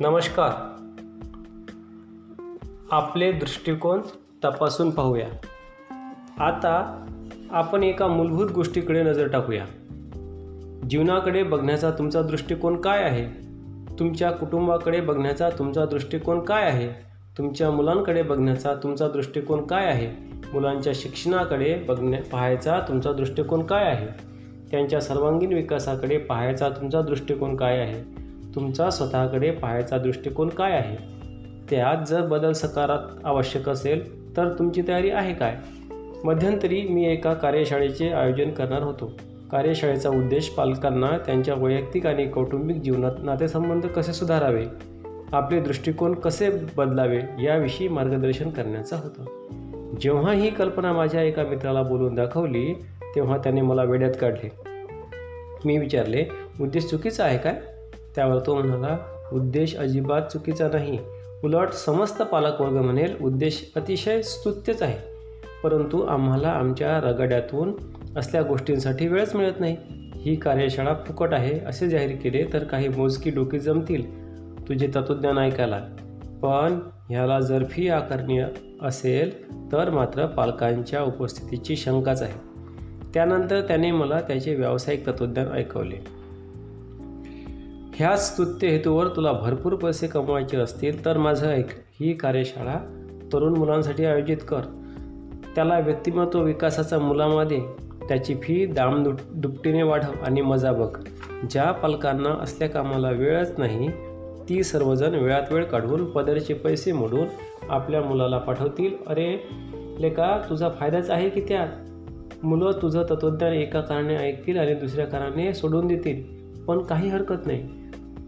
नमस्कार. आपले दृष्टिकोन तपासून पाहूया. आता आपण एका मूलभूत गोष्टीकडे नजर टाकूया. जीवनाकडे बघण्याचा तुमचा दृष्टिकोन काय आहे? तुमच्या कुटुंबाकडे बघण्याचा तुमचा दृष्टिकोन काय आहे? तुमच्या मुलांकडे बघण्याचा तुमचा दृष्टिकोन काय आहे? मुलांच्या शिक्षणाकडे बघण्या पाहायचा तुमचा दृष्टिकोन काय आहे? त्यांच्या सर्वांगीण विकासाकडे पाहायचा तुमचा दृष्टिकोन काय आहे? तुमचा स्वतःकडे पाहायचा दृष्टिकोन काय आहे? त्यात जर बदल सकारात आवश्यक असेल तर तुमची तयारी आहे काय? मध्यंतरी मी एका कार्यशाळेचे आयोजन करणार होतो. कार्यशाळेचा उद्देश पालकांना त्यांच्या वैयक्तिक आणि कौटुंबिक जीवनात नातेसंबंध कसे सुधारावे आपले दृष्टिकोन कसे बदलावे याविषयी मार्गदर्शन करण्याचा होता. जेव्हा ही कल्पना माझ्या एका मित्राला बोलून दाखवली तेव्हा त्याने मला वेड्यात काढले. मी विचारले उद्देश चुकीचा आहे काय? त्यावर तो म्हणाला उद्देश अजिबात चुकीचा नाही. उलट समस्त पालकवर्ग म्हणेल उद्देश अतिशय स्तुत्यच आहे. परंतु आम्हाला आमच्या रगड्यातून असल्या गोष्टींसाठी वेळच मिळत नाही. ही कार्यशाळा फुकट आहे असे जाहीर केले तर काही मोजकी डोकी जमतील तुझे तत्त्वज्ञान ऐकायला. पण ह्याला जर फी आकारणी असेल तर मात्र पालकांच्या उपस्थितीची शंकाच आहे. त्यानंतर त्याने मला त्याचे व्यावसायिक तत्त्वज्ञान ऐकवले. ह्याच स्तुत्य हेतूवर तुला भरपूर पैसे कमवायचे असतील तर माझं ऐक. ही कार्यशाळा तरुण मुलांसाठी आयोजित कर. त्याला व्यक्तिमत्व विकासाचा मुलामध्ये त्याची फी दाम दुप दुपटीने वाढव आणि मजा बघ. ज्या पालकांना असल्या कामाला वेळच नाही ती सर्वजण वेळात वेळ काढून पदरचे पैसे मोडून आपल्या मुलाला पाठवतील. अरे लेका तुझा फायदाच आहे की त्यात? मुलं तुझं तत्त्वज्ञान एका कारणे ऐकतील आणि दुसऱ्या कारणाने सोडून देतील. पण काही हरकत नाही.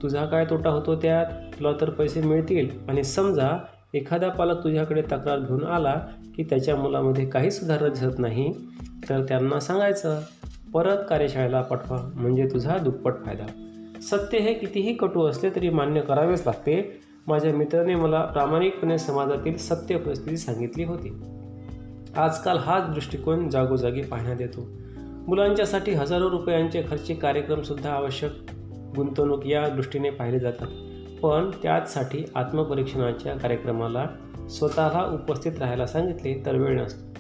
तुझा काय तोटा होतो त्यात? तुला तर पैसे मिळतील. आणि समजा एखादा पालक तुझ्याकडे तक्रार घेऊन आला की त्याच्या मुलामध्ये काही सुधारणा दिसत नाही तर त्यांना सांगायचं परत कार्यशाळेला पाठवा म्हणजे तुझा दुप्पट फायदा. सत्य हे कितीही कटू असले तरी मान्य करावेच लागते. माझ्या मित्राने मला प्रामाणिकपणे समाजातील सत्य परिस्थिती सांगितली होती. आजकाल हाच दृष्टिकोन जागोजागी पाहण्यात येतो. मुलांच्यासाठी हजारो रुपयांचे खर्ची कार्यक्रमसुद्धा आवश्यक गुंतवणूक या दृष्टीने पाहिले जातात. पण त्याचसाठी आत्मपरीक्षणाच्या कार्यक्रमाला स्वतःला उपस्थित राहायला सांगितले तर वेळ नसतो.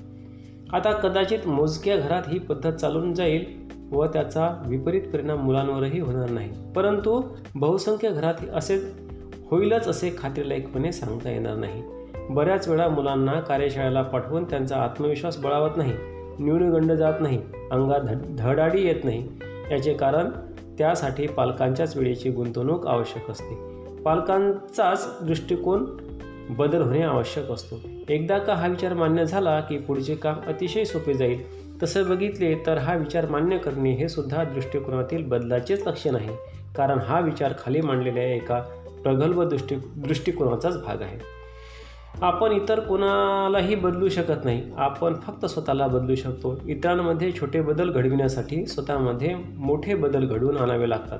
आता कदाचित मोजक्या घरात ही पद्धत चालून जाईल व त्याचा विपरीत परिणाम मुलांवरही होणार नाही. परंतु बहुसंख्य घरात असे होईलच असे खात्रीलायकपणे सांगता येणार नाही. बऱ्याच वेळा मुलांना कार्यशाळेला पाठवून त्यांचा आत्मविश्वास बळावत नाही. न्यूनगंड जात नाही. अंगात धड धडाडी येत नाही. याचे कारण त्यासाठी पालकांच्याच वेळेची गुंतवणूक आवश्यक असते. पालकांचाच दृष्टिकोन बदल होणे आवश्यक असतो. एकदा का हा विचार मान्य झाला की पुढचे काम अतिशय सोपे जाईल तसं बघितले तर हा विचार मान्य करणे हे सुद्धा दृष्टिकोनातील बदलाचेच लक्षण आहे कारण हा विचार खाली मांडलेल्या एका प्रगल्भ दृष्टी दृष्टिकोनाचाच भाग आहे. आपण इतर कोणालाही बदलू शकत नाही. आपण फक्त स्वतःला बदलू शकतो. इतरांमध्ये छोटे बदल घडविण्यासाठी स्वतःमध्ये मोठे बदल घडवून आणावे लागतात.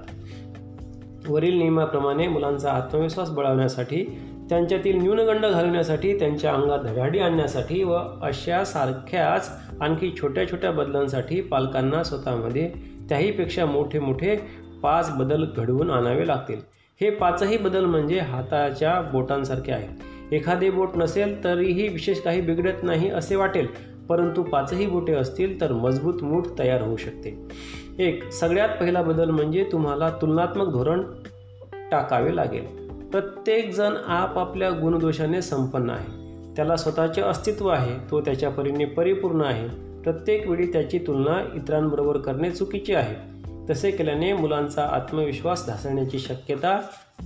वरील नियमाप्रमाणे मुलांचा आत्मविश्वास बळावण्यासाठी त्यांच्यातील न्यूनगंड घालवण्यासाठी त्यांच्या अंगात धडाडी आणण्यासाठी व अशा सारख्याच आणखी छोट्या छोट्या बदलांसाठी पालकांना स्वतःमध्ये त्याहीपेक्षा मोठे मोठे पाच बदल घडवून आणावे लागतील. हे पाचही बदल म्हणजे हाताच्या बोटांसारखे आहेत. एखादे बोट नसेल तरीही विशेष काही बिघडत नाही असे वाटेल परंतु पाचही बोटे असतील तर मजबूत मूठ तयार होऊ शकते. एक सगळ्यात पहिला बदल म्हणजे तुम्हाला तुलनात्मक धोरण टाकावे लागेल. प्रत्येकजण आपापल्या गुणदोषाने संपन्न आहे. त्याला स्वतःचे अस्तित्व आहे तो त्याच्या परीने परिपूर्ण आहे. प्रत्येक वेळी त्याची तुलना इतरांबरोबर करणे चुकीचे आहे. तसे केल्याने मुलांचा आत्मविश्वास ढासळण्याची शक्यता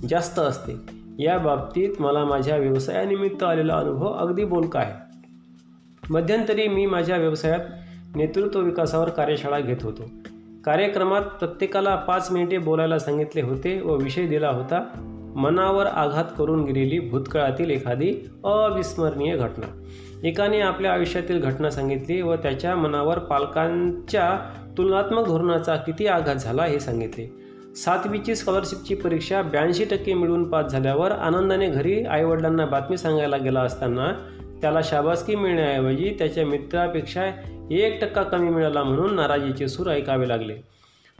जास्त असते. या बाबतीत मला माझ्या व्यवसायानिमित्त आलेला अनुभव अगदी बोलका आहे. मध्यंतरी मी माझ्या व्यवसायात नेतृत्व विकासावर कार्यशाळा घेत होतो. कार्यक्रमात प्रत्येकाला पाच मिनिटे बोलायला सांगितले होते व विषय दिला होता. मनावर आघात करून गेलेली भूतकाळातील एखादी अविस्मरणीय घटना. एकाने आपल्या आयुष्यातील घटना सांगितली व त्याच्या मनावर पालकांच्या तुलनात्मक धोरणाचा किती आघात झाला हे सांगितले. सातवीची स्कॉलरशिपची परीक्षा ब्याऐंशी टक्के मिळवून पास झाल्यावर आनंदाने घरी आईवडिलांना बातमी सांगायला गेला असताना त्याला शाबासकी मिळण्याऐवजी त्याच्या मित्रापेक्षा एक टक्का कमी मिळाला म्हणून नाराजीचे सूर ऐकावे लागले.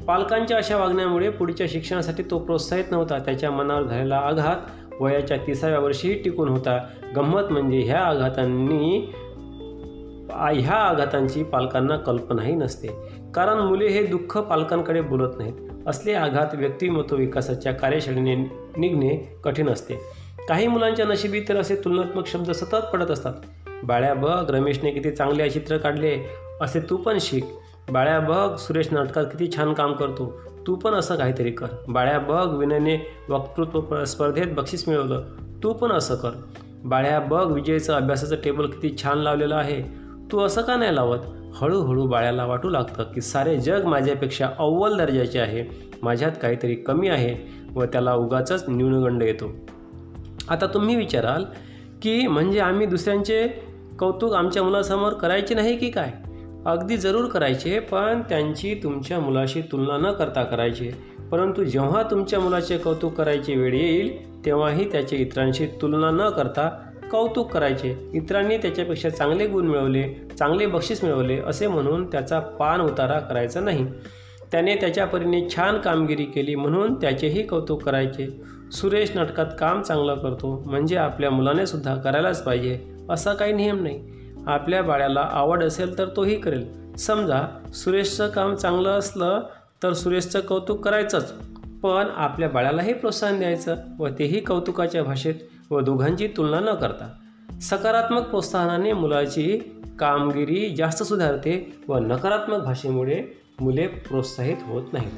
पालकांच्या अशा वागण्यामुळे पुढच्या शिक्षणासाठी तो प्रोत्साहित नव्हता. त्याच्या मनावर झालेला आघात वयाच्या तिसाव्या वर्षीही टिकून होता. गंमत म्हणजे ह्या आघातांनी ह्या आघातांची पालकांना कल्पनाही नसते. कारण मुले हे दुःख पालकांकडे बोलत नाहीत. असले आघात व्यक्तिमत्व विकासाच्या कार्यशाळेने निघणे कठीण असते. काही मुलांच्या नशिबी तर असे तुलनात्मक शब्द सतत पडत असतात. बाळ्या बघ रमेशने किती चांगले चित्र काढले असे तू पण शिक. बाळ्या बघ सुरेश नाटकात किती छान काम करतो तू पण असं काहीतरी कर. बाळ्या बघ विनयने वक्तृत्व स्पर्धेत बक्षीस मिळवलं तू पण असं कर. बाळ्या बघ विजयचं अभ्यासाचं टेबल किती छान लावलेलं आहे तू असं का नाही लावत? हळूहळू बाळ्याला वाटू लागतं की सारे जग माझ्यापेक्षा अव्वल दर्जाचे आहे. माझ्यात काहीतरी कमी आहे व त्याला उगाच न्यूनगंड येतो. आता तुम्ही विचाराल की म्हणजे आम्ही दुसऱ्यांचे कौतुक आमच्या मुलासमोर करायचे नाही की काय? अगदी जरूर करायचे पण त्यांची तुमच्या मुलाशी तुलना न करता करायची. परंतु जेव्हा तुमच्या मुलाचे कौतुक करायची वेळ येईल तेव्हाही त्याचे इतरांशी तुलना न करता कौतुक करायचे. इतरांनी त्याच्यापेक्षा चांगले गुण मिळवले चांगले बक्षीस मिळवले असे म्हणून त्याचा पान उतारा करायचा नाही. त्याने त्याच्या परीने छान कामगिरी केली म्हणून त्याचेही कौतुक करायचे. सुरेश नाटकात काम चांगलं करतो म्हणजे आपल्या मुलाने सुद्धा करायलाच पाहिजे असा काही नियम नाही. आपल्या बाळ्याला आवड असेल तर तोही करेल. समजा सुरेशचं काम चांगलं असलं तर सुरेशचं कौतुक करायचंच पण आपल्या बाळालाही प्रोत्साहन द्यायचं व तेही कौतुकाच्या भाषेत व दोघांची तुलना न करता सकारात्मक प्रोत्साहनाने मुलाची कामगिरी जास्त सुधारते व नकारात्मक भाषेमुळे मुले प्रोत्साहित होत नाहीत.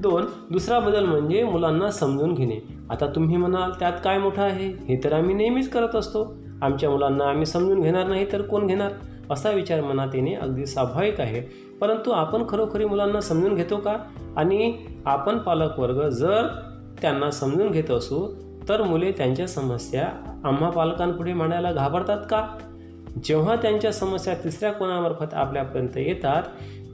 दोन दुसरा बदल म्हणजे मुलांना समजून घेणे. आता तुम्ही म्हणाल त्यात काय मोठं आहे? हे तर आम्ही नेहमीच करत असतो. आमच्या मुलांना आम्ही समजून घेणार नाही तर कोण घेणार? असा विचार मनात येणे अगदी स्वाभाविक आहे. परंतु आपण खरोखरी मुलांना समजून घेतो का? आणि आपण पालक वर्ग जर त्यांना समजून घेत असू तर मुले त्यांच्या समस्या आम्हा पालकांपुढे मांडायला घाबरतात का? जेव्हा त्यांच्या समस्या तिसऱ्या कोणामार्फत आपल्यापर्यंत येतात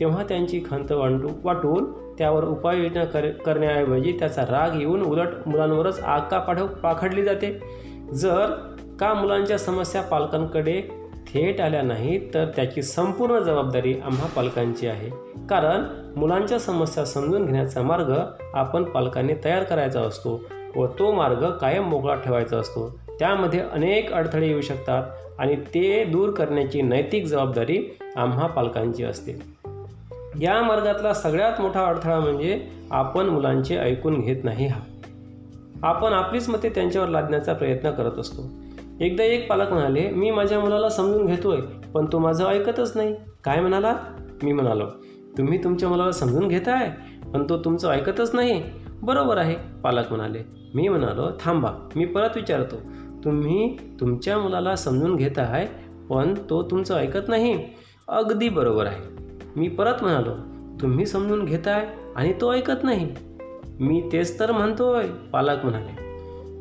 तेव्हा त्यांची खंत वाटू वाटून त्यावर उपाययोजना कर करण्याऐवजी त्याचा राग येऊन उलट मुलांवरच आग का पाठव पाखडली जाते. जर का मुलांच्या समस्या पालकांकडे थेट आल्या नाहीत तर त्याची संपूर्ण जबाबदारी आम्हा पालकांची आहे. कारण मुलांच्या समस्या समजून घेण्याचा मार्ग आपण पालकांनी तयार करायचा असतो. व तो मार्ग कायम मोकळा ठेवायचा असतो. त्यामध्ये अनेक अडथळे येऊ शकतात आणि ते दूर करण्याची नैतिक जबाबदारी आम्हा पालकांची असते. या मार्गातला सगळ्यात मोठा अडथळा म्हणजे आपण मुलांचे ऐकून घेत नाही हा. आपण आपलीच मते त्यांच्यावर लादण्याचा प्रयत्न करत असतो. एकदा एक पालक म्हणाले मी माझ्या मुलाला समजून घेतोय पण तो माझं ऐकतच नाही. काय म्हणाला? मी म्हणालो तुम्ही तुमच्या मुलाला समजून घेताय पण तो तुमचं ऐकतच नाही. बरोबर आहे पालक म्हणाले. मी म्हणालो थांबा मी परत विचारतो. तुम्ही तुमच्या मुलाला समजून घेत आहे पण तो तुमचं ऐकत नाही. अगदी बरोबर आहे. मी परत म्हणालो तुम्ही समजून घेताय आणि तो ऐकत नाही. मी तेच तर म्हणतोय पालक म्हणाले.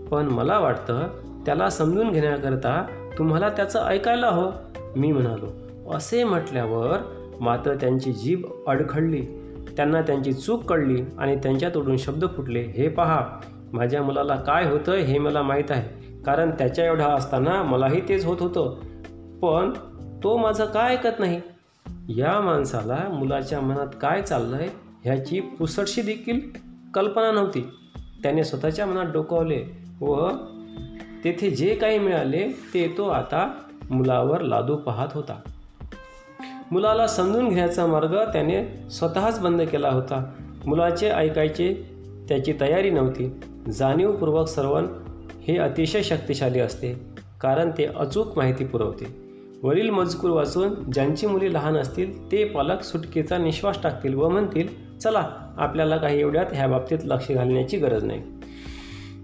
पण मला वाटतं त्याला समजून घेण्याकरता तुम्हाला त्याचं ऐकायला हो मी म्हणालो. असे म्हटल्यावर मात्र त्यांची जीभ अडखडली. त्यांना त्यांची चूक कळली आणि त्यांच्या तोडून शब्द फुटले. हे पहा माझ्या मुलाला काय होतं हे मला माहीत आहे. कारण त्याच्या एवढा असताना मलाही तेच होत होतं. पण तो माझं काय ऐकत नाही? या माणसाला मुलाच्या मनात काय चाललंय ह्याची पुसटशी देखील कल्पना नव्हती. त्याने स्वतःच्या मनात डोकावले व तेथे जे काही मिळाले ते तो आता मुलावर लादू पाहत होता. मुलाला समजून घेण्याचा मार्ग त्याने स्वतःच बंद केला होता. मुलाचे ऐकायचे त्याची तयारी नव्हती. जाणीवपूर्वक श्रवण हे अतिशय शक्तिशाली असते कारण ते अचूक माहिती पुरवते. वरील मजकूर वाचून ज्यांची मुली लहान असतील ते पालक सुटकेचा निश्वास टाकतील व म्हणतील चला आपल्याला काही एवढ्यात ह्या बाबतीत लक्ष घालण्याची गरज नाही.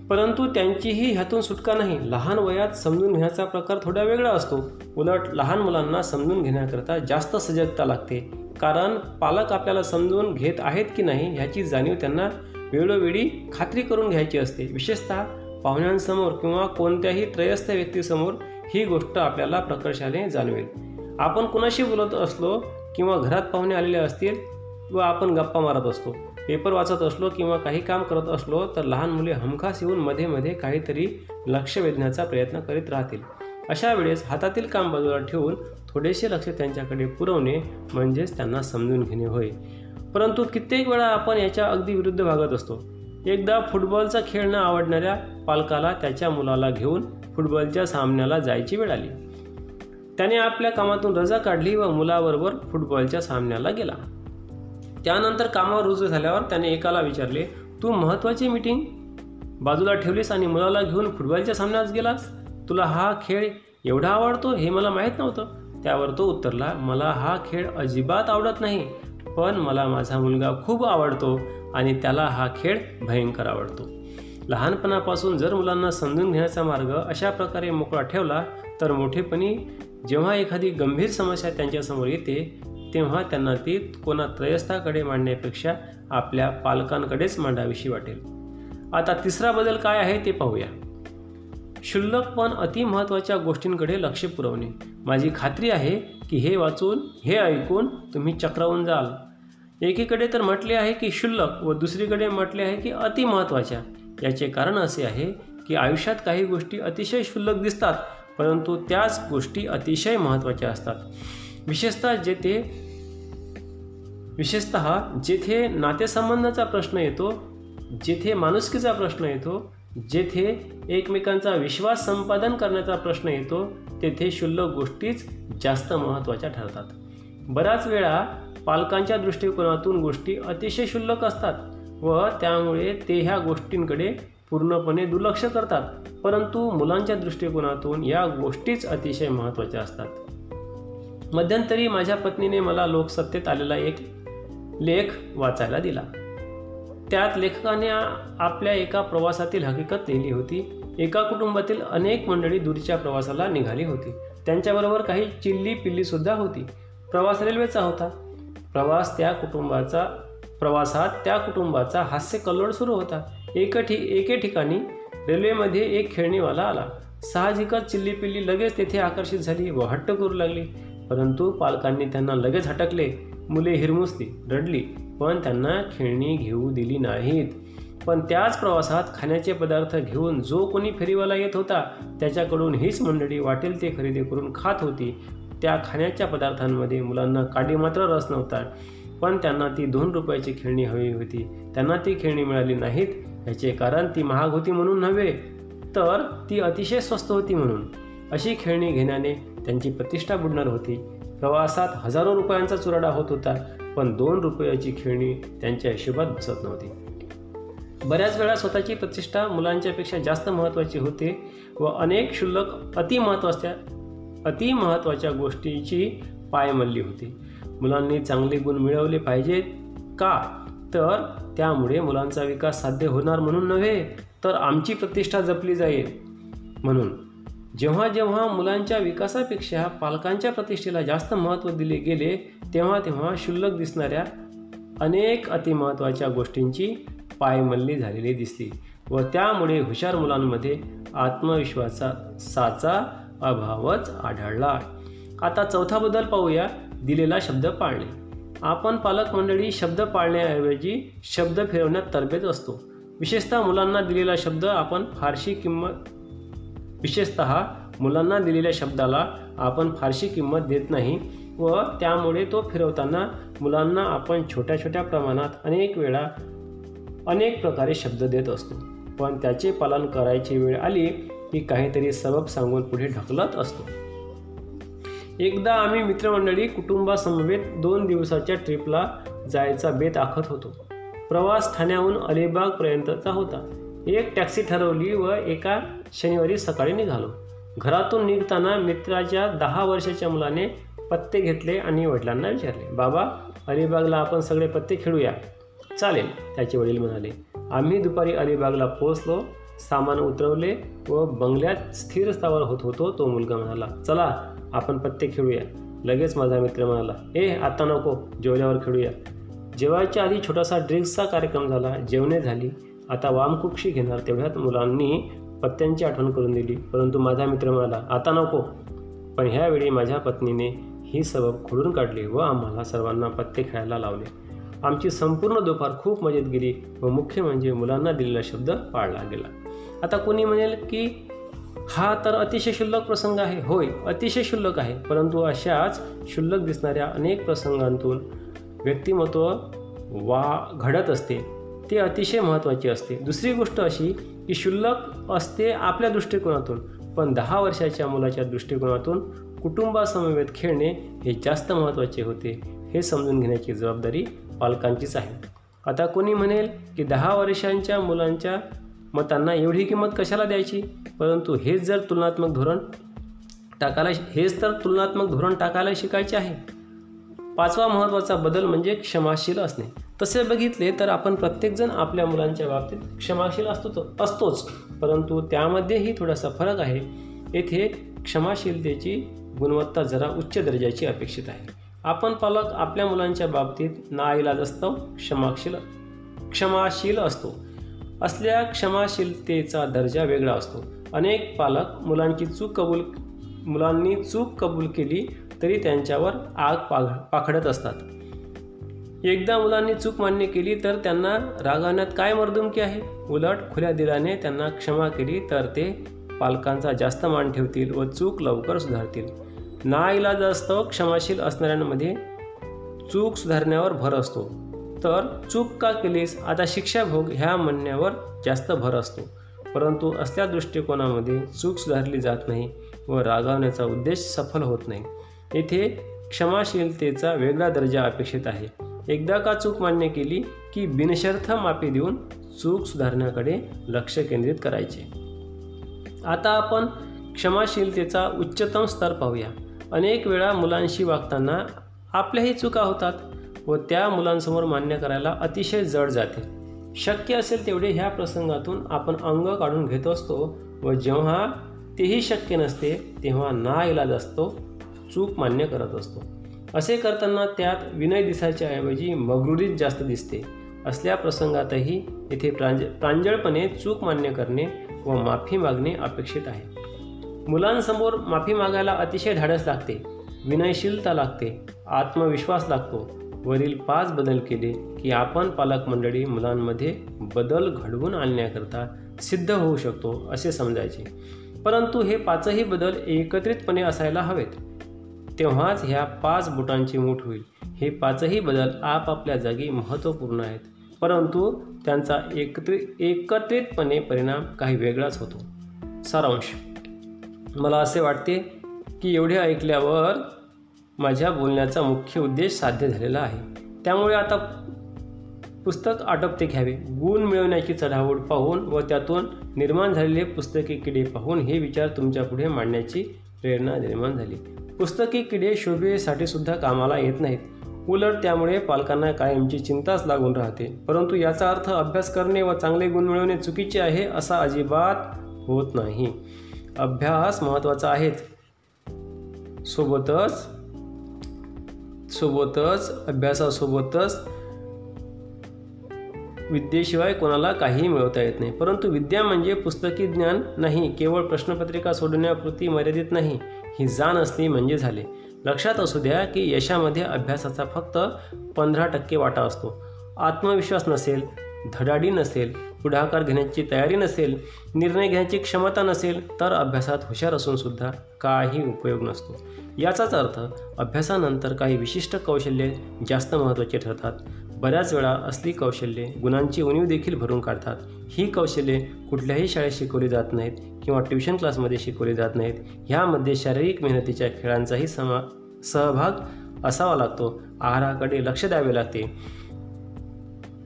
परंतु त्यांचीही ह्यातून सुटका नाही. लहान वयात समजून घेण्याचा प्रकार थोडा वेगळा असतो. उलट लहान मुलांना समजून घेण्याकरता जास्त सजगता लागते. कारण पालक आपल्याला समजून घेत आहेत की नाही ह्याची जाणीव त्यांना वेळोवेळी खात्री करून घ्यायची असते. विशेषतः पाहुण्यांसमोर किंवा कोणत्याही त्रयस्थ व्यक्तीसमोर ही गोष्ट आपल्याला प्रकर्षाने जाणवेल. आपण कुणाशी बोलत असलो किंवा घरात पाहुणे आलेले असतील व आपण गप्पा मारत असतो. पेपर वाचत असलो किंवा काही काम करत असलो तर लहान मुले हमखास येऊन मध्ये मध्ये काहीतरी लक्ष वेधण्याचा प्रयत्न करीत राहतील. अशा वेळेस हातातील काम बाजूला ठेवून थोडेसे लक्ष त्यांच्याकडे पुरवणे म्हणजेच त्यांना समजून घेणे होय. परंतु कित्येक वेळा आपण याच्या अगदी विरुद्ध भागत असतो. एकदा फुटबॉलचा खेळ न आवडणाऱ्या पालकाला त्याच्या मुलाला घेऊन फुटबॉलच्या सामन्याला जायची वेळ आली. त्याने आपल्या कामातून रजा काढली व मुलाबरोबर फुटबॉलच्या सामन्याला गेला. त्यानंतर कामावर रुजू झाल्यावर त्याने एकाला विचारले तू महत्त्वाची मीटिंग बाजूला ठेवलीस आणि मुलाला घेऊन फुटबॉलच्या सामन्यात गेलास? तुला हा खेळ एवढा आवडतो हे मला माहीत नव्हतं. त्यावर तो उत्तरला मला हा खेळ अजिबात आवडत नाही पण मला माझा मुलगा खूप आवडतो आणि त्याला हा खेळ भयंकर आवडतो. लहानपणापासून जर मुलांना समजून घेण्याचा मार्ग अशा प्रकारे मोकळा ठेवला तर मोठेपणी जेव्हा एखादी गंभीर समस्या त्यांच्यासमोर येते तेव्हा त्यांना ती कोणा त्रयस्थाकडे मांडण्यापेक्षा आपल्या पालकांकडेच मांडावीशी वाटेल. आता तिसरा बदल काय आहे ते पाहूया. क्षुल्लक पण अतिमहत्त्वाच्या गोष्टींकडे लक्ष पुरवणे. माझी खात्री आहे की हे वाचून हे ऐकून तुम्ही चक्रावून जाल. एकीकडे तर म्हटले आहे की क्षुल्लक व दुसरीकडे म्हटले आहे की अतिमहत्त्वाच्या याचे कारण असे आहे की आयुष्यात काही गोष्टी अतिशय क्षुल्लक दिसतात परंतु त्याच गोष्टी अतिशय महत्त्वाच्या असतात. विशेषतः जेथे विशेषत जेथे नातेसंबंधाचा प्रश्न येतो जेथे माणुसकीचा प्रश्न येतो जेथे एकमेकांचा विश्वास संपादन करण्याचा प्रश्न येतो तेथे क्षुल्लक गोष्टीच जास्त महत्त्वाच्या ठरतात. बऱ्याच वेळा पालकांच्या दृष्टिकोनातून गोष्टी अतिशय क्षुल्लक असतात व त्यामुळे ते ह्या गोष्टींकडे पूर्णपणे दुर्लक्ष करतात परंतु मुलांच्या दृष्टिकोनातून या गोष्टीच अतिशय महत्त्वाच्या असतात. मध्यंतरी माझ्या पत्नीने मला लोकसत्तेत आलेला एक लेख वाचायला दिला. त्यात लेखकाने आपल्या एका प्रवासातील हकीकत लिहिली होती. एका कुटुंबातील अनेक मंडळी दूरच्या प्रवासाला निघाली होती. त्यांच्याबरोबर काही चिल्ली पिल्लीसुद्धा होती. प्रवास रेल्वेचा होता. प्रवास त्या कुटुंबाचा प्रवासात त्या कुटुंबाचा हास्य कल्लोळ सुरू होता. एक ठी एके ठिकाणी रेल्वेमध्ये एक खेळणीवाला आला. साहजिकच चिल्ली पिल्ली लगेच तेथे आकर्षित झाली व हट्ट करू लागली. परंतु पालकांनी त्यांना लगेच हटकले. मुले हिरमुसली रडली पण त्यांना खेळणी घेऊ दिली नाहीत. पण त्याच प्रवासात खाण्याचे पदार्थ घेऊन जो कोणी फेरीवाला येत होता त्याच्याकडून हीच मंडळी वाटेल ते खरेदी करून खात होती. त्या खाण्याच्या पदार्थांमध्ये मुलांना काडी मात्र रस नव्हता पण त्यांना ती दोन रुपयाची खेळणी हवी होती. त्यांना ती खेळणी मिळाली नाहीत याचे कारण ती महाग होती म्हणून नव्हे तर ती अतिशय स्वस्त होती म्हणून. अशी खेळणी घेण्याने त्यांची प्रतिष्ठा बुडणार होती. प्रवासात हजारो रुपयांचा चुराडा होत होता पण दोन रुपयाची खेळणी त्यांच्या हिशोबात बसत नव्हती. बऱ्याच वेळा स्वतःची प्रतिष्ठा मुलांच्यापेक्षा जास्त महत्त्वाची होते व अनेक क्षुल्लक अतिमहत्वाच्या अतिमहत्त्वाच्या गोष्टीची पायमल्ली होती. मुलांनी चांगले गुण मिळवले पाहिजेत का? तर त्यामुळे मुलांचा विकास साध्य होणार म्हणून नव्हे तर आमची प्रतिष्ठा जपली जाईल म्हणून. जेव्हा जेव्हा मुलांच्या विकासापेक्षा पालकांच्या प्रतिष्ठेला जास्त महत्त्व दिले गेले तेव्हा तेव्हा क्षुल्लक दिसणाऱ्या अनेक अतिमहत्त्वाच्या गोष्टींची पायमल्ली झालेली दिसली व त्यामुळे हुशार मुलांमध्ये आत्मविश्वासा साचा अभावच आढळला. आता चौथा बदल पाहूया. दिलेला शब्द पाळणे. आपण पालक मंडळी शब्द पाळण्याऐवजी शब्द फिरवण्यात तरबेज असतो. विशेषतः मुलांना दिलेला शब्द आपण फारशी किंमत विशेषत मुलांना दिलेल्या शब्दाला आपण फारशी किंमत देत नाही व त्यामुळे तो फिरवताना मुलांना आपण छोट्या छोट्या प्रमाणात अनेक वेळा अनेक प्रकारे शब्द देत असतो. पण त्याचे पालन करायची वेळ आली की काहीतरी सबब सांगून पुढे ढकलत असतो. एकदा आम्ही मित्रमंडळी कुटुंबासमवेत दोन दिवसाच्या ट्रिपला जायचा बेत आखत होतो. प्रवास ठाण्याहून अलिबागपर्यंतचा होता. एक टॅक्सी ठरवली व एका शनिवारी सकाळी निघालो. घरातून निघताना मित्राच्या दहा वर्षाच्या मुलाने पत्ते घेतले आणि वडिलांना विचारले बाबा अलिबागला आपण सगळे पत्ते खेळूया. चालेल त्याचे वडील म्हणाले. आम्ही दुपारी अलिबागला पोहोचलो सामान उतरवले व बंगल्यात स्थिर स्थावर होत होतो तो मुलगा म्हणाला. चला आपण पत्ते खेळूया. लगेच माझा मित्र म्हणाला. ए आता नको जेवल्यावर खेळूया. जेवायच्या आधी छोटासा ड्रिंक्सचा कार्यक्रम झाला. जेवणे झाली. आता वामकुक्षी घेणार. तेवढ्यात मुलांनी पत्त्यांची आठवण करून दिली. परंतु माझा मित्र म्हणाला आता नको. पण ह्यावेळी माझ्या पत्नीने ही सबब खोडून काढली व आम्हाला सर्वांना पत्ते खेळायला लावले. आमची संपूर्ण दुपार खूप मजेत गेली व मुख्य म्हणजे मुलांना दिलेला शब्द पाळला गेला. आता कोणी म्हणेल की हा तर अतिशय क्षुल्लक प्रसंग आहे. होय अतिशय क्षुल्लक आहे. परंतु अशाच क्षुल्लक दिसणाऱ्या अनेक प्रसंगांतून व्यक्तिमत्व वा घडत असते. ते अतिशय महत्त्वाचे असते. दुसरी गोष्ट अशी की शुल्लक असते आपल्या दृष्टिकोनातून पण दहा वर्षाच्या मुलाच्या दृष्टिकोनातून कुटुंबासमवेत खेळणे हे जास्त महत्त्वाचे होते हे समजून घेण्याची जबाबदारी पालकांचीच आहे. आता कोणी म्हणेल की दहा वर्षांच्या मुलांच्या मतांना एवढी किंमत कशाला द्यायची? परंतु हेच जर तुलनात्मक धोरण टाकायला हेच तर तुलनात्मक धोरण टाकायला शिकायचे आहे. पाचवा महत्त्वाचा बदल म्हणजे क्षमाशील असणे. तसे बघितले तर आपण प्रत्येकजण आपल्या मुलांच्या बाबतीत क्षमाशील असतो असतोच. परंतु त्यामध्येही थोडासा फरक आहे. येथे क्षमाशीलतेची गुणवत्ता जरा उच्च दर्जाची अपेक्षित आहे. आपण पालक आपल्या मुलांच्या बाबतीत नाईलाज असतो क्षमाशील क्षमाशील असतो. असल्या क्षमाशीलतेचा दर्जा वेगळा असतो. अनेक पालक मुलांची चूक कबूल मुलांनी चूक कबूल केली तरी त्यांच्यावर आग पाघ पाखडत असतात. एकदा मुलांनी चूक मान्य केली तर त्यांना रागावण्यात काय मर्दुमकी आहे? उलट खुल्या दिलाने त्यांना क्षमा केली तर ते पालकांचा जास्त मान ठेवतील व चूक लवकर सुधारतील. नाईलाज असतो क्षमाशील असणाऱ्यांमध्ये चूक सुधारण्यावर भर असतो. तर चूक का केलीस? आता शिक्षा भोग ह्या म्हणण्यावर जास्त भर असतो. परंतु असल्या दृष्टिकोनामध्ये चूक सुधारली जात नाही व रागावण्याचा उद्देश सफल होत नाही. येथे क्षमाशीलतेचा वेगळा दर्जा अपेक्षित आहे. एकदा का चूक मान्य केली की बिनशर्थ माफी देऊन चूक सुधारण्याकडे लक्ष केंद्रित करायचे. आता आपण क्षमाशीलतेचा उच्चतम स्तर पाहूया. अनेक वेळा मुलांशी वागताना आपल्याही चुका होतात व त्या मुलांसमोर मान्य करायला अतिशय जड जाते. शक्य असेल तेवढे ह्या प्रसंगातून आपण अंग काढून घेत असतो व जेव्हा तेही शक्य नसते तेव्हा ना इलाज असतो चूक मान्य करत असतो. असे करताना त्यात विनय दिसायच्या ऐवजी मगरुरीच जास्त दिसते. असल्या प्रसंगातही येथे प्रांज प्रांजळपणे चूक मान्य करणे व माफी मागणे अपेक्षित आहे. मुलांसमोर माफी मागायला अतिशय धाडस लागते. विनयशीलता लागते. आत्मविश्वास लागतो. वरील पाच बदल केले की आपण पालक मंडळी मुलांमध्ये बदल घडवून आणण्याकरता सिद्ध होऊ शकतो असे समजायचे. परंतु हे पाचही बदल एकत्रितपणे असायला हवेत. तेव्हाच ह्या पाच बोटांची मूठ होईल. हे पाचही बदल आपापल्या जागी महत्त्वपूर्ण आहेत. परंतु त्यांचा एकत्रित एकत्रितपणे परिणाम काही वेगळाच होतो. सारांश. मला असे वाटते की एवढे ऐकल्यावर माझ्या बोलण्याचा मुख्य उद्देश साध्य झालेला आहे. त्यामुळे आता पुस्तक आटपते घ्यावे. गुण मिळवण्याची चढावड पाहून व त्यातून निर्माण झालेले पुस्तकी किडे पाहून हे विचार तुमच्यापुढे मांडण्याची प्रेरणा निर्माण झाली. पुस्तकी किडे शोभेसाठी सुद्धा कामाला येत नाहीत. उलट त्यामुळे पालकांना कायमची चिंताच लागून राहते. परंतु याचा अर्थ अभ्यास करणे व चांगले गुण मिळवणे चुकीचे आहे असा अजिबात होत नाही. अभ्यास महत्त्वाचा आहेच. सोबतच सोबतच अभ्यासासोबतच विद्येशिवाय कोणाला काहीही मिळवता येत नाही. परंतु विद्या म्हणजे पुस्तकी ज्ञान नाही केवळ प्रश्नपत्रिका सोडण्यापुरती मर्यादित नाही ही जाण असली म्हणजे झाले. लक्षात असू द्या की यशामध्ये अभ्यासाचा फक्त पंधरा टक्के वाटा असतो. आत्मविश्वास नसेल धडाडी नसेल पुढाकार घेण्याची तयारी नसेल निर्णय घेण्याची क्षमता नसेल तर अभ्यासात हुशार असूनसुद्धा काही उपयोग नसतो. याचाच अर्थ अभ्यासानंतर काही विशिष्ट कौशल्ये जास्त महत्त्वाची ठरतात. बऱ्याच वेळा असली कौशल्ये गुणांची उणीव देखील भरून काढतात. ही कौशल्ये कुठल्याही शाळेत शिकवली जात नाहीत किंवा ट्युशन क्लासमध्ये शिकवली जात नाहीत. ह्यामध्ये शारीरिक मेहनतीच्या खेळांचाही समा सहभाग असावा लागतो. आहाराकडे लक्ष द्यावे लागते.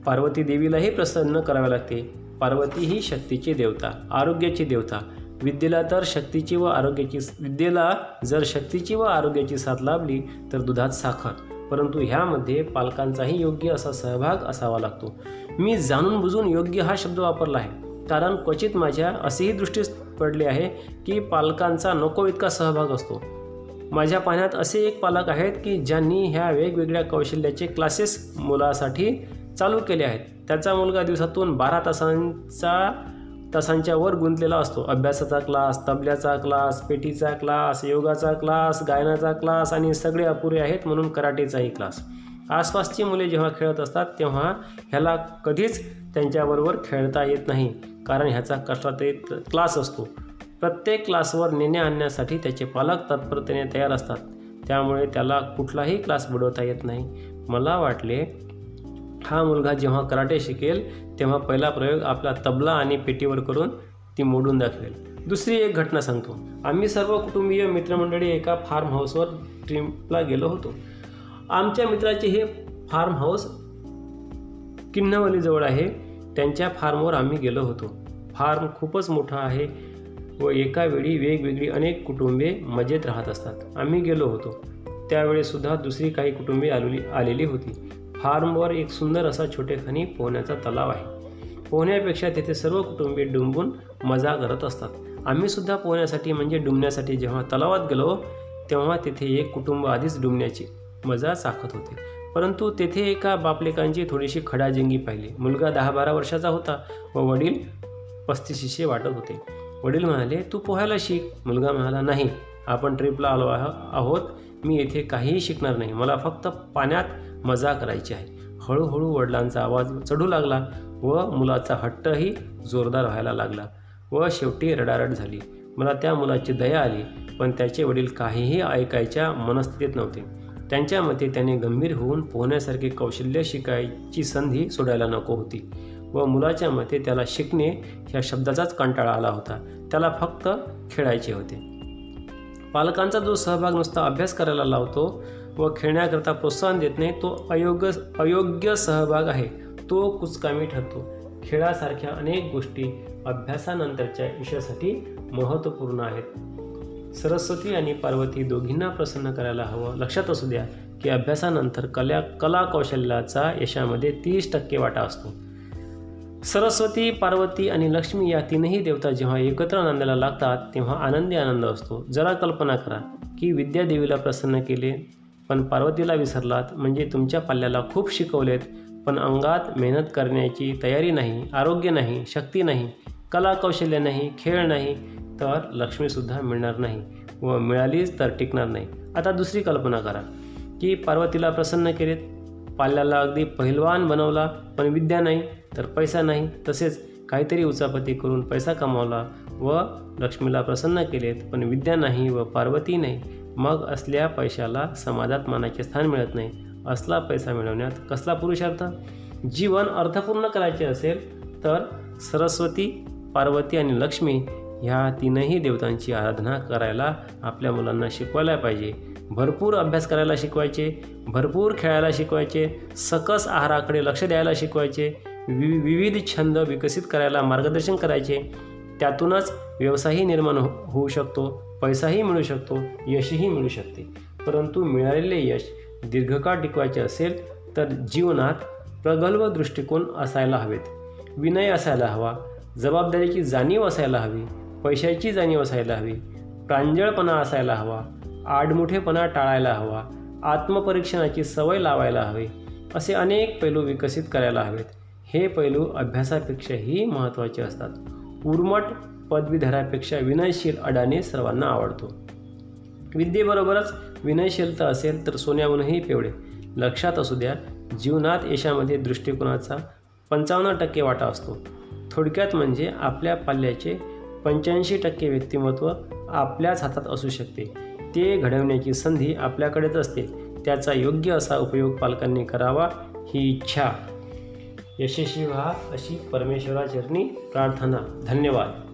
पार्वती देवीलाही प्रसन्न करावे लागते. पार्वती ही शक्तीची देवता आरोग्याची देवता. विद्येला तर शक्तीची व आरोग्याची विद्येला जर शक्तीची व आरोग्याची साथ लाभली तर दुधात साखर. परंतु ह्यामध्ये पालकांचाही योग्य असा सहभाग असावा लागतो. मी जाणून बुजून योग्य हा शब्द वापरला आहे. कारण क्वचित माझ्या असेही दृष्टीस पडले आहे की पालकांचा नको इतका सहभाग असतो. माझ्या पाहण्यात असे एक पालक आहेत की ज्यांनी ह्या वेगवेगळ्या कौशल्याचे क्लासेस मुलासाठी चालू केले आहेत. त्याचा मुलगा दिवसातून बारा तासांचा तासांच्या वर गुंतलेला असतो. अभ्यासाचा क्लास तबल्याचा क्लास पेटीचा क्लास योगाचा क्लास गायनाचा क्लास आणि सगळे अपुरे आहेत म्हणून कराटेचाही क्लास आसपासची मुले जेव्हा खेळत असतात तेव्हा ह्याला कधीच त्यांच्याबरोबर खेळता येत नाही. कारण ह्याचा कष्टात क्लास असतो. प्रत्येक क्लासवर नेण्या आणण्यासाठी त्याचे पालक तत्परतेने तयार असतात. त्यामुळे त्याला कुठलाही क्लास बुडवता येत नाही. मला वाटले हा मुलगा जेव्हा कराटे शिकेल तेव्हा पहिला प्रयोग आपला तबला आणि पेटीवर करून ती मोडून दाखवेल. दुसरी एक घटना सांगतो. आम्ही सर्व कुटुंबीय मित्रमंडळी एका फार्म हाऊसवर ट्रिपला गेलो होतो. आमच्या मित्राचे हे फार्म हाऊस किन्नवलीजवळ आहे. त्यांच्या फार्मवर आम्ही गेलो होतो. फार्म खूपच मोठा आहे व एका वेळी वेगवेगळी अनेक कुटुंबे मजेत राहत असतात. आम्ही गेलो होतो. त्यावेळेसुद्धा दुसरी काही कुटुंबे आलेली आलेली होती. फार्मवर एक सुंदर असा छोटेखानी पोहण्याचा तलाव आहे. पोहण्यापेक्षा तेथे सर्व कुटुंबे डुंबून मजा करत असतात. आम्हीसुद्धा पोहण्यासाठी म्हणजे डुंबण्यासाठी जेव्हा तलावात गेलो तेव्हा तेथे एक कुटुंब आधीच डुंबण्याची मजा चाखत होते. परंतु तेथे एका बापलेकांची थोडीशी खडाजंगी पाहिली. मुलगा दहा बारा वर्षाचा होता व वडील पस्तीसशे वाटत होते. वडील म्हणाले तू पोहायला शिक. मुलगा म्हणाला नाही आपण ट्रिपला आलो आहोत. मी येथे काहीही शिकणार नाही. मला फक्त पाण्यात मजा करायची आहे. हळूहळू वडिलांचा आवाज चढू लागला व मुलाचा हट्टही जोरदार व्हायला लागला व शेवटी रडारड झाली. मला त्या मुलाची दया आली पण त्याचे वडील काहीही ऐकायच्या मनस्थितीत नव्हते. त्यांच्या मते त्याने गंभीर होऊन पोहण्यासारखे कौशल्य शिकायची संधी सोडायला नको होती व मुलाच्या मते त्याला शिकणे ह्या शब्दाचाच कंटाळा आला होता. त्याला फक्त खेळायचे होते. पालकांचा जो सहभाग नुसता अभ्यास करायला लावतो व खेळण्याकरता प्रोत्साहन देत नाही तो अयोग्य अयोग्य सहभाग आहे. तो कुचकामी ठरतो. खेळासारख्या अनेक गोष्टी अभ्यासानंतरच्या यशासाठी महत्त्वपूर्ण आहेत. सरस्वती आणि पार्वती दोघींना प्रसन्न करायला हवं. लक्षात असू द्या की अभ्यासानंतर कला कला कौशल्याचा यशामध्ये तीस टक्के वाटा असतो. सरस्वती पार्वती आणि लक्ष्मी या तीनही देवता जेव्हा एकत्र आनंदाला लागतात तेव्हा आनंदी आनंद असतो. जरा कल्पना करा की विद्यादेवीला प्रसन्न केले पण पार्वतीला विसरलात म्हणजे तुमच्या पाल्याला खूप शिकवलेत. पण अंगात मेहनत करण्याची तयारी नाही आरोग्य नाही शक्ती नाही कला कौशल्य नाही खेळ नाही तर लक्ष्मीसुद्धा मिळणार नाही व मिळालीच तर टिकणार नाही. आता दुसरी कल्पना करा की पार्वतीला प्रसन्न केलेत. पाल्याला अगदी पहिलवान बनवला पण विद्या नाही तर पैसा नाही तसेच काहीतरी उचापती करून पैसा कमावला व लक्ष्मीला प्रसन्न केलेत. पण विद्या नाही व पार्वती नाही मग असल्या पैशाला समाजात मानाचे स्थान मिळत नाही. असला पैसा मिळवण्यात कसला पुरुषार्थ जीवन अर्थपूर्ण करायचे असेल तर सरस्वती पार्वती आणि लक्ष्मी ह्या तीनही देवतांची आराधना करायला आपल्या मुलांना शिकवायला पाहिजे. भरपूर अभ्यास करायला शिकवायचे भरपूर खेळायला शिकवायचे सकस आहाराकडे लक्ष द्यायला शिकवायचे वि विविध छंद विकसित करायला मार्गदर्शन करायचे. त्यातूनच व्यवसायही निर्माण हो होऊ शकतो. पैसाही मिळू शकतो यशही मिळू शकते. परंतु मिळालेले यश दीर्घकाळ टिकवायचे असेल तर जीवनात प्रगल्भ दृष्टिकोन असायला हवेत. विनय असायला हवा जबाबदारीची जाणीव असायला हवी पैशाची जाणीव असायला हवी प्रांजळपणा असायला हवा आडमुठेपणा टाळायला हवा आत्मपरीक्षणाची सवय लावायला हवी असे अनेक पैलू विकसित करायला हवेत. हे पैलू अभ्यासापेक्षाही महत्त्वाचे असतात. उर्मट पदवीधरापेक्षा विनयशील अडाणी सर्वांना आवडतो. विद्येबरोबरच विनयशीलता असेल तर सोन्याहूनही पेवळे. लक्षात असू द्या जीवनात यशामध्ये दृष्टिकोनाचा पंचावन्न टक्के वाटा असतो. थोडक्यात म्हणजे आपल्या पाल्याचे पंच्याऐंशी टक्के व्यक्तिमत्व आपल्याच हातात असू शकते. ते घडवण्याची संधी आपल्याकडेच असते. त्याचा योग्य असा उपयोग पालकांनी करावा ही इच्छा. यशस्वी व्हा अशी परमेश्वराचरणी प्रार्थना. धन्यवाद.